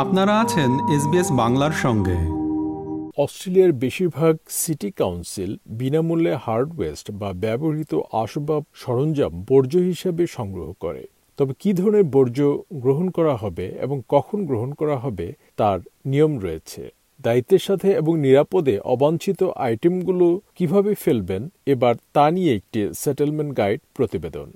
আপনারা আছেন এসবিএস বাংলার সঙ্গে। অস্ট্রেলিয়ার বেশিরভাগ সিটি কাউন্সিল বিনামূল্যে হার্ড ওয়েস্ট বা ব্যবহৃত আসবাব সরঞ্জাম বর্জ্য হিসেবে সংগ্রহ করে। তবে কি ধরনের বর্জ্য গ্রহণ করা হবে এবং কখন গ্রহণ করা হবে তার নিয়ম রয়েছে। দায়িত্বের সাথে এবং নিরাপদে অবাঞ্ছিত আইটেমগুলো কীভাবে ফেলবেন, এবার তা নিয়ে একটি সেটেলমেন্ট গাইড প্রতিবেদন।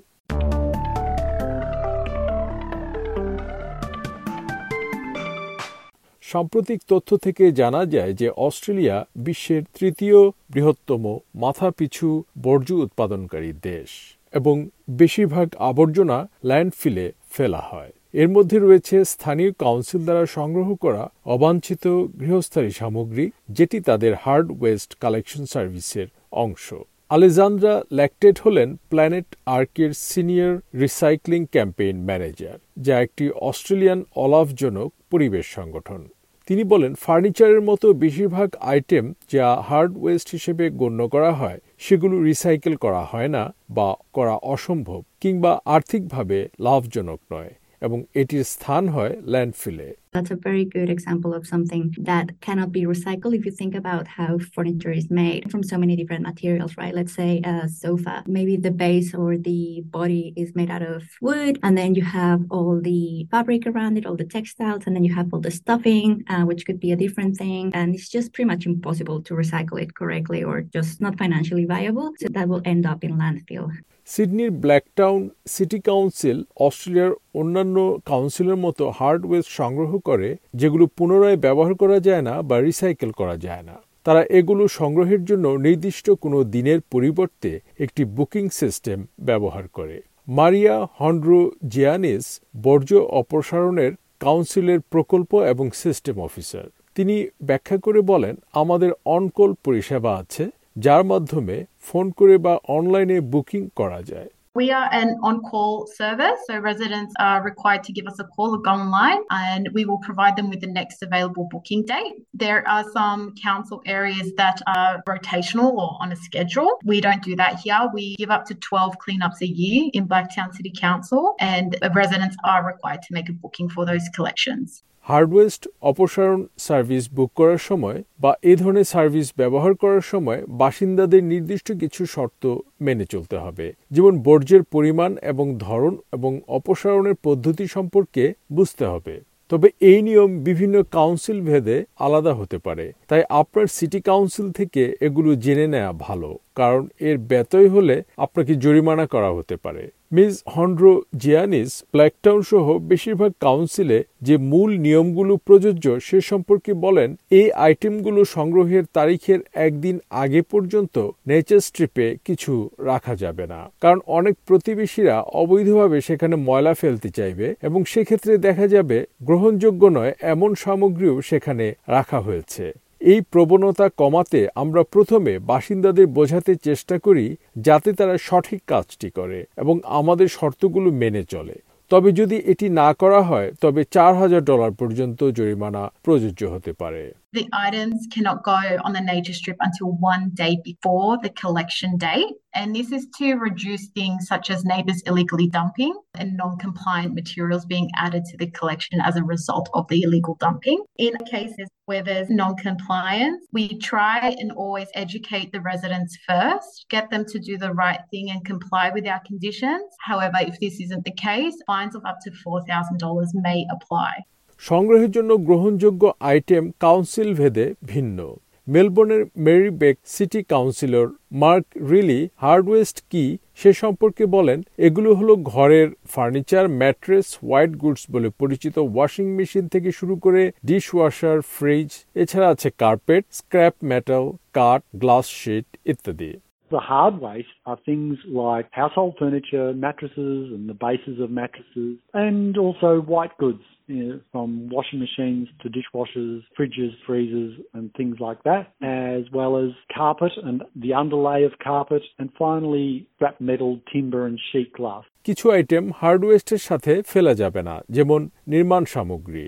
সাম্প্রতিক তথ্য থেকে জানা যায় যে অস্ট্রেলিয়া বিশ্বের তৃতীয় বৃহত্তম মাথাপিছু বর্জ্য উৎপাদনকারী দেশ এবং বেশিরভাগ আবর্জনা ল্যান্ডফিলে ফেলা হয়। এর মধ্যে রয়েছে স্থানীয় কাউন্সিল দ্বারা সংগ্রহ করা অবাঞ্ছিত গৃহস্থালী সামগ্রী, যেটি তাদের হার্ড ওয়েস্ট কালেকশন সার্ভিসের অংশ। আলেজান্দ্রা ল্যাকটেড হলেন প্ল্যানেট আর্কের সিনিয়র রিসাইক্লিং ক্যাম্পেইন ম্যানেজার, যা একটি অস্ট্রেলিয়ান অলাভজনক পরিবেশ সংগঠন। তিনি বলেন, ফার্নিচারের মতো বেশিরভাগ আইটেম যা হার্ড ওয়েস্ট হিসেবে গণ্য করা হয়, সেগুলো রিসাইকেল করা হয় না বা করা অসম্ভব কিংবা আর্থিকভাবে লাভজনক নয় এবং এটির স্থান হয় ল্যান্ডফিলে। That's a very good example of something that cannot be recycled if you think about how furniture is made from so many different materials, right? Let's say a sofa, maybe the base or the body is made out of wood, and then you have all the fabric around it, all the textiles, and then you have all the stuffing, uh, which could be a different thing. And it's just pretty much impossible to recycle it correctly or just not financially viable. So that will end up in landfill. সিডনির Blacktown city council অস্ট্রেলিয়ার অন্যান্য কাউন্সিলের মতো হার্ডওয়ের সংগ্রহ করে, যেগুলো পুনরায় ব্যবহার করা যায় না বা রিসাইকেল করা যায় না। তারা এগুলো সংগ্রহের জন্য নির্দিষ্ট কোনো দিনের পরিবর্তে একটি বুকিং সিস্টেম ব্যবহার করে। মারিয়া হন্ড্রো জিয়ানিস বর্জ্য অপসারণের কাউন্সিলের প্রকল্প এবং সিস্টেম অফিসার তিনি ব্যাখ্যা করে বলেন, আমাদের অনকল পরিষেবা আছে, যার মাধ্যমে ফোন করে বা অনলাইনে বুকিং করা যায়। We are an on call service, so residents are required to give us a call or go online and we will provide them with the next available booking date. There are some council areas that are rotational or on a schedule. We don't do that here. We give up to 12 cleanups a year in Blacktown City Council, and residents are required to make a booking for those collections. Hard waste অপসারণ service book করার সময় বা এ ধরনের service ব্যবহার করার সময় বাসিন্দাদের নির্দিষ্ট কিছু শর্ত মেনে চলতে হবে। যেমন বর্জ্যের পরিমাণ এবং ধরন এবং অপসারণের পদ্ধতি সম্পর্কে বুঝতে হবে। তবে এই নিয়ম বিভিন্ন কাউন্সিল ভেদে আলাদা হতে পারে। তাই আপনার সিটি কাউন্সিল থেকে এগুলো জেনে নেওয়া ভালো, কারণ এর ব্যতয় হলে আপনাকে জরিমানা করা হতে পারে। মিস হন্ড্রো জিয়ানিস ব্ল্যাকটাউন সহ বেশিরভাগ কাউন্সিলে যে মূল নিয়মগুলো প্রযোজ্য সে সম্পর্কে বলেন, এই আইটেমগুলো সংগ্রহের তারিখের একদিন আগে পর্যন্ত নেচার স্ট্রিপে কিছু রাখা যাবে না। কারণ অনেক প্রতিবেশীরা অবৈধভাবে সেখানে ময়লা ফেলতে চাইবে এবং সেক্ষেত্রে দেখা যাবে গ্রহণযোগ্য নয়, এমন সামগ্রীও সেখানে রাখা হয়েছে। এই প্রবণতা কমাতে আমরা প্রথমে বাসিন্দাদের বোঝাতে চেষ্টা করি যাতে তারা সঠিক কাজটি করে এবং আমাদের শর্তগুলো মেনে চলে। তবে যদি এটি না করা হয়, তবে চার হাজার ডলার পর্যন্ত জরিমানা প্রযোজ্য হতে পারে। The items cannot go on the nature strip until one day before the collection date. And this is to reduce things such as neighbours illegally dumping and non compliant materials being added to the collection as a result of the illegal dumping. In cases where there's non compliance, we try and always educate the residents first, get them to do the right thing and comply with our conditions. However, if this isn't the case, fines of up to $4,000 may apply. সংগ্রহের জন্য গ্রহণযোগ্য item council ভেদে ভিন্ন। মেলবোর্নের Merribek city councillor Mark Riley hard waste কি সে সম্পর্কে বলেন, এগুলো হলো ঘরের ফার্নিচার, ম্যাট্রেস, হোয়াইট গুডস বলে পরিচিত ওয়াশিং মেশিন থেকে শুরু করে ডিশ ওয়াশার ফ্রিজ, এছাড়া আছে কার্পেট, স্ক্র্যাপ, মেটাল, কাঠ, গ্লাস, শিট ইত্যাদি। The hard waste are things like household furniture, mattresses and the bases of mattresses, and also white goods you know, from washing machines to dishwashers, fridges, freezers, and things like that, as well as carpet and the underlay of carpet, and finally scrap metal, timber, and sheet glass. কিছু item হার্ডওয়েস্টের সাথে ফেলা যাবে না যেমন নির্মাণ সামগ্রী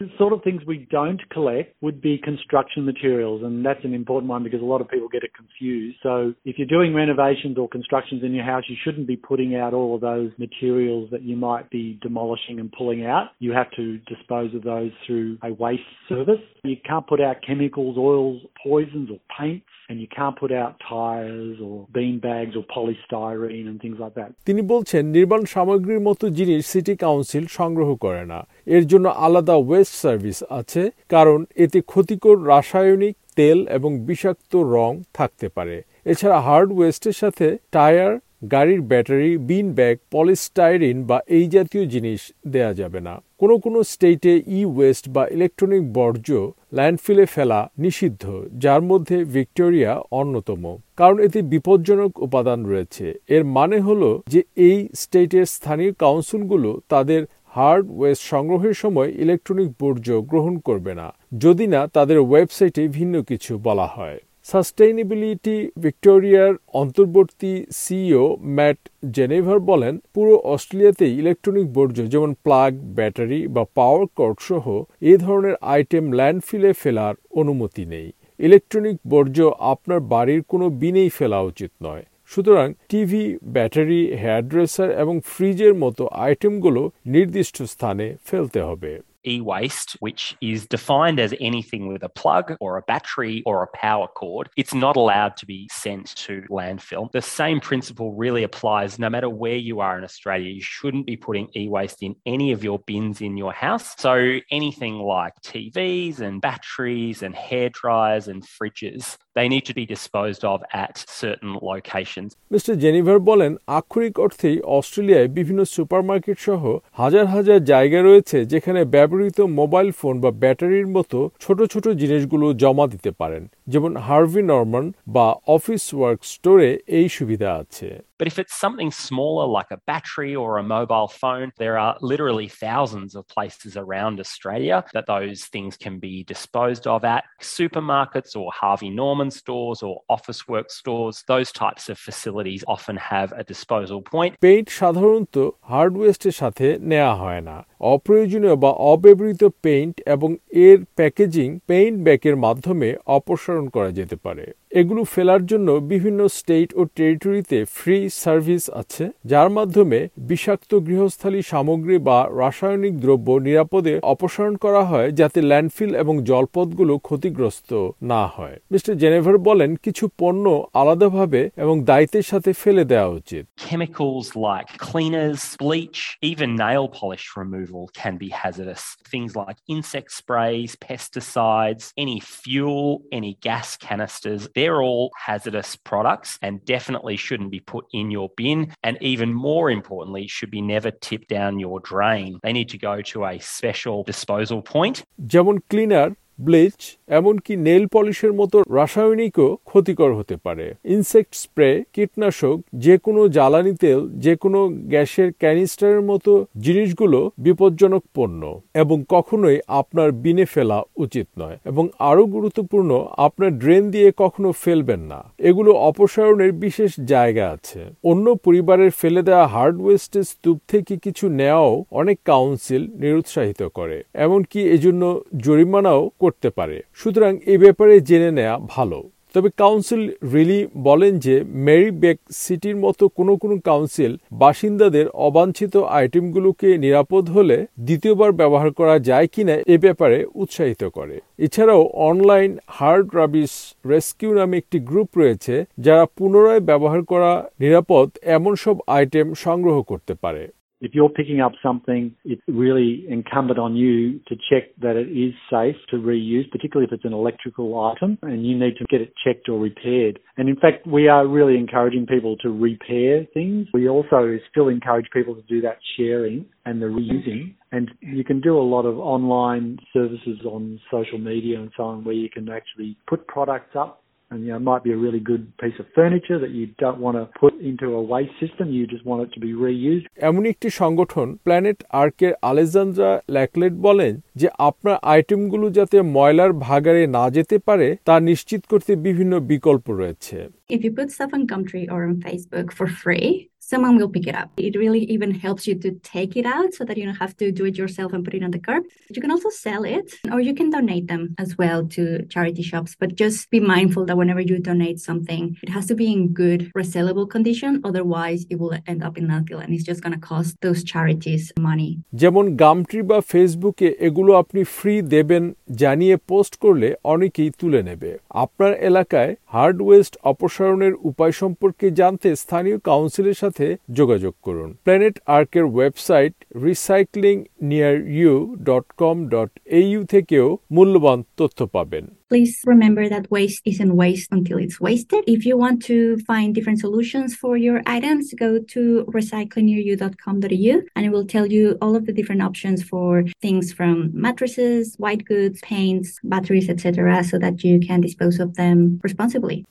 The sort of things we don't collect would be construction materials, and that's an important one because a lot of people get it confused. So if you're doing renovations or constructions in your house, you shouldn't be putting out all of those materials that you might be demolishing and pulling out. You have to dispose of those through a waste service. You can't put out chemicals, oils, poisons, or paints and you can't put out tires or bean bags or polystyrene and things like that. তিনি বলছেন নির্মাণ সামগ্রীর মতো জিনিস city council সংগ্রহ করে না এর জন্য আলাদা ওয়েস্ট সার্ভিস আছে, কারণ এতে ক্ষতিকর রাসায়নিক তেল এবং বিষাক্ত রং থাকতে পারে। এছাড়া হার্ড ওয়েস্টের সাথে টায়ার গাড়ির ব্যাটারি বিন ব্যাগ পলিস্টাইরিন বা এই জাতীয় জিনিস দেয়া যাবে না। কোনো কোনো স্টেটে ই ওয়েস্ট বা ইলেকট্রনিক বর্জ্য ল্যান্ডফিলে ফেলা নিষিদ্ধ, যার মধ্যে ভিক্টোরিয়া অন্যতম। কারণ এতে বিপজ্জনক উপাদান রয়েছে। এর মানে হলো যে এই স্টেটের স্থানীয় কাউন্সিলগুলো তাদের হার্ড ওয়েস্ট সংগ্রহের সময় ইলেকট্রনিক বর্জ্য গ্রহণ করবে না, যদি না তাদের ওয়েবসাইটে ভিন্ন কিছু বলা হয়। সাস্টেইনেবিলিটি ভিক্টোরিয়ার অন্তর্বর্তী সিইও ম্যাট জেনেভার বলেন, পুরো অস্ট্রেলিয়াতেই ইলেকট্রনিক বর্জ্য যেমন প্লাগ, ব্যাটারি বা পাওয়ার কর্ড সহ এ ধরনের আইটেম ল্যান্ডফিলে ফেলার অনুমতি নেই। ইলেকট্রনিক বর্জ্য আপনার বাড়ির কোনো বিনেই ফেলা উচিত নয়। সুতরাং টিভি ব্যাটারি হেয়ার ড্রেসার এবং ফ্রিজের মতো আইটেমগুলো নির্দিষ্ট স্থানে ফেলতে হবে। e-waste, which is defined as anything with a plug or a battery or a power cord, it's not allowed to be sent to landfill. The same principle really applies no matter where you are in Australia. You shouldn't be putting e-waste in any of your bins in your house. So anything like TVs and batteries and hair dryers and fridges, they need to be disposed of at certain locations. Mr. জেনিভার বলেন আক্ষরিক অর্থেই অস্ট্রেলিয়ায় বিভিন্ন supermarket সহ হাজার হাজার জায়গা রয়েছে যেখানে ব্যবহৃত মোবাইল ফোন বা ব্যাটারির মতো ছোট ছোট জিনিসগুলো জমা দিতে পারেন। যেমন হার্ভি নরমান বা অফিস ওয়ার্ক স্টোরে এই সুবিধা আছে। But if it's something smaller like a battery or a mobile phone, there are literally thousands of places around Australia that those things can be disposed of at. Supermarkets or Harvey Norman stores or office work stores, those types of facilities often have a disposal point. Paint সাধারণত হার্ডওয়েস্টের সাথে নেওয়া হয় না অপ্রয়োজনীয় বা অব্যবহৃত paint এবং এর প্যাকেজিং পেইন্ট ব্যাগের মাধ্যমে অপসারণ করা যেতে পারে এগুলো ফেলার জন্য বিভিন্ন স্টেট ও টেরিটরিতে ফ্রি সার্ভিস আছে যার মাধ্যমে বিষাক্ত গৃহস্থালী সামগ্রী বা রাসায়নিক দ্রব্য নিরাপদে অপসারণ করা হয় যাতে ল্যান্ডফিল এবং জলপথগুলো ক্ষতিগ্রস্ত না হয় মিস্টার জেনেভার বলেন কিছু পণ্য আলাদাভাবে এবং দায়িত্বের সাথে ফেলে দেওয়া উচিত Chemicals like cleaners, bleach, even nail polish removal can be hazardous. Things like insect sprays, pesticides, any fuel, any gas canisters, they're all hazardous products and definitely shouldn't be put your bin. And even more importantly, should be never tipped down your drain. They need to go to a special disposal point. যেমন cleaner bleach এমনকি nail পলিশের মতো রাসায়নিকও ক্ষতিকর হতে পারে। Insect spray, কীটনাশক যে কোনো জ্বালানি তেল যে কোনো গ্যাসের ক্যানিস্টারের মতো জিনিসগুলো বিপজ্জনক পণ্য এবং কখনোই আপনার বিনে ফেলা উচিত নয় এবং আরও গুরুত্বপূর্ণ, আপনার ড্রেন দিয়ে কখনো ফেলবেন না। এগুলো অপসারণের বিশেষ জায়গা আছে। অন্য পরিবারের ফেলে দেওয়া হার্ড ওয়েস্টের স্তূপ থেকে কিছু নেওয়াও অনেক কাউন্সিল নিরুৎসাহিত করে। এমনকি এজন্য জরিমানাও করতে পারে। সুতরাং এ ব্যাপারে জেনে নেওয়া ভালো। তবে কাউন্সিল রিলি বলেন যে মেরি বেক সিটির মতো কোনো কোনো কাউন্সিল বাসিন্দাদের অবাঞ্ছিত আইটেমগুলোকে নিরাপদ হলে দ্বিতীয়বার ব্যবহার করা যায় কিনা এ ব্যাপারে উৎসাহিত করে। এছাড়াও অনলাইন হার্ড রাবিস রেস্কিউ নামে একটি গ্রুপ রয়েছে, যারা পুনরায় ব্যবহার করা নিরাপদ এমন সব আইটেম সংগ্রহ করতে পারে। If you're picking up something, it's really incumbent on you to check that it is safe to reuse, particularly if it's an electrical item and you need to get it checked or repaired. And in fact, we are really encouraging people to repair things. We also still encourage people to do that sharing and the reusing. And you can do a lot of online services on social media and so on where you can actually put products up and you know, it might be a really good piece of furniture that you don't want to put into a waste system. You just want it to be reused. এমন একটি সংগঠন planet আর্কের আলেজান্দ্রা ল্যাকলেট বলেন যে আপনার আইটেমগুলো যাতে ময়লার ভাগারে না যেতে পারে তা নিশ্চিত করতে বিভিন্ন বিকল্প রয়েছে If you put stuff on Gumtree or on Facebook for free, someone will pick it up. It really even helps you to take it out so that you don't have to do it yourself and put it on the curb. You can also sell it or you can donate them as well to charity shops. But just be mindful that whenever you donate something, it has to be in good resellable condition. Otherwise, it will end up in landfill and it's just going to cost those charities money. যেমন গামট্রি বা ফেসবুকে এগুলো আপনি free দেবেন জানিয়ে post করলে অনেকেই তুলে নেবে আপনার এলাকায় হার্ড ওয়েস্ট অপসারণের উপায় সম্পর্কে জানতে স্থানীয় কাউন্সিলের সাথে যোগাযোগ করুন planet আর্কের website recycling near you dot com dot AU থেকেও মূল্যবান তথ্য পাবেন Please remember that waste isn't waste until it's wasted. If you want to find different solutions for your items, go to recyclingnearyou.com.au and it will tell you all of the different options for things from mattresses, white goods, paints, batteries, etc., so that you can dispose of them responsibly.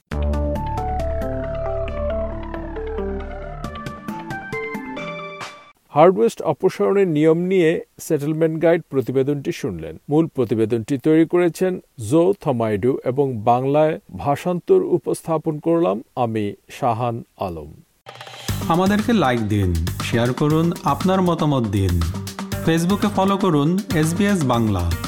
Hard waste অপসারণের নিয়ম নিয়ে settlement guide প্রতিবেদনটি শুনলেন। মূল প্রতিবেদনটি তৈরি করেছেন জো থমাইডু এবং বাংলায় ভাষান্তর উপস্থাপন করলাম আমি, শাহান আলম। আমাদেরকে লাইক দিন শেয়ার করুন, আপনার মতামত দিন। ফেসবুকে ফলো করুন এস বাংলা।